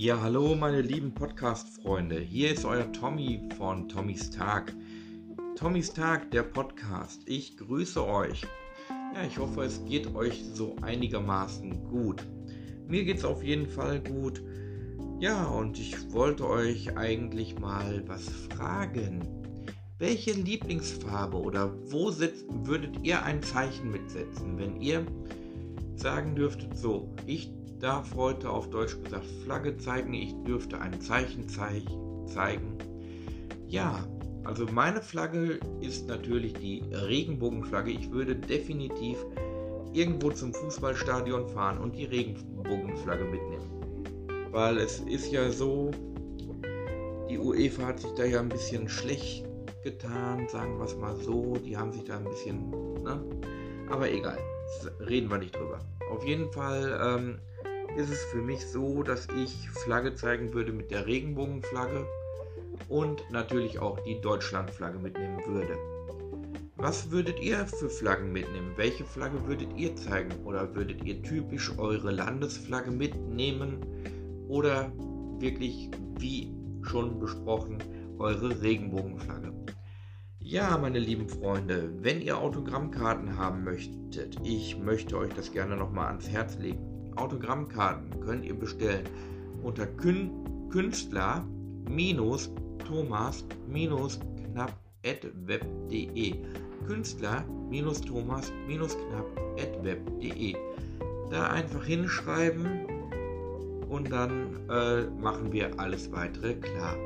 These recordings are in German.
Ja, hallo meine lieben Podcast-Freunde. Hier ist euer Tommy von Tommys Tag. Tommys Tag, der Podcast. Ich grüße euch. Ja, ich hoffe, es geht euch so einigermaßen gut. Mir geht es auf jeden Fall gut. Ja, und ich wollte euch eigentlich mal was fragen. Welche Lieblingsfarbe oder wo setzt, würdet ihr ein Zeichen mitsetzen, wenn ihr sagen dürftet, so, ich darf heute auf Deutsch gesagt Flagge zeigen, ich dürfte ein Zeichen zeigen. Ja, also meine Flagge ist natürlich die Regenbogenflagge. Ich würde definitiv irgendwo zum Fußballstadion fahren und die Regenbogenflagge mitnehmen. Weil es ist ja so, die UEFA hat sich da ja ein bisschen schlecht getan, sagen wir es mal so. Die haben sich da ein bisschen, ne? Aber egal, reden wir nicht drüber. Auf jeden Fall ähm, ist es für mich so, dass ich Flagge zeigen würde mit der Regenbogenflagge und natürlich auch die Deutschlandflagge mitnehmen würde. Was würdet ihr für Flaggen mitnehmen? Welche Flagge würdet ihr zeigen? Oder würdet ihr typisch eure Landesflagge mitnehmen? Oder wirklich, wie schon besprochen, eure Regenbogenflagge? Ja, meine lieben Freunde, wenn ihr Autogrammkarten haben möchtet, ich möchte euch das gerne nochmal ans Herz legen. Autogrammkarten könnt ihr bestellen unter Künstler-Thomas-knapp.web.de Künstler-Thomas-knapp.web.de Da einfach hinschreiben und dann äh, machen wir alles weitere klar.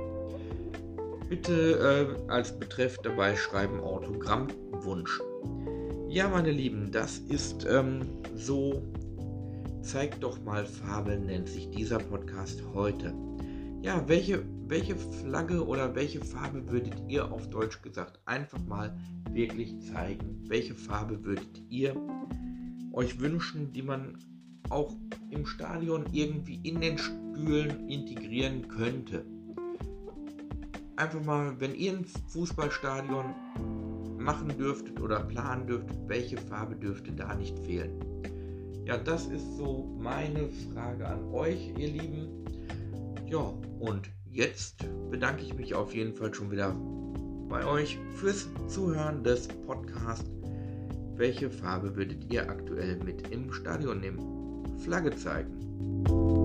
Bitte äh, als Betreff dabei schreiben Autogrammwunsch. Ja, meine Lieben, das ist ähm, so. Zeigt doch mal Farbe, nennt sich dieser Podcast heute. Ja, welche, welche Flagge oder welche Farbe würdet ihr auf Deutsch gesagt einfach mal wirklich zeigen? Welche Farbe würdet ihr euch wünschen, die man auch im Stadion irgendwie in den Stühlen integrieren könnte? einfach mal, wenn ihr ein Fußballstadion machen dürftet oder planen dürftet, welche Farbe dürfte da nicht fehlen? Ja, das ist so meine Frage an euch, ihr Lieben. Ja, und jetzt bedanke ich mich auf jeden Fall schon wieder bei euch fürs Zuhören des Podcasts. Welche Farbe würdet ihr aktuell mit im Stadion nehmen? Flagge zeigen.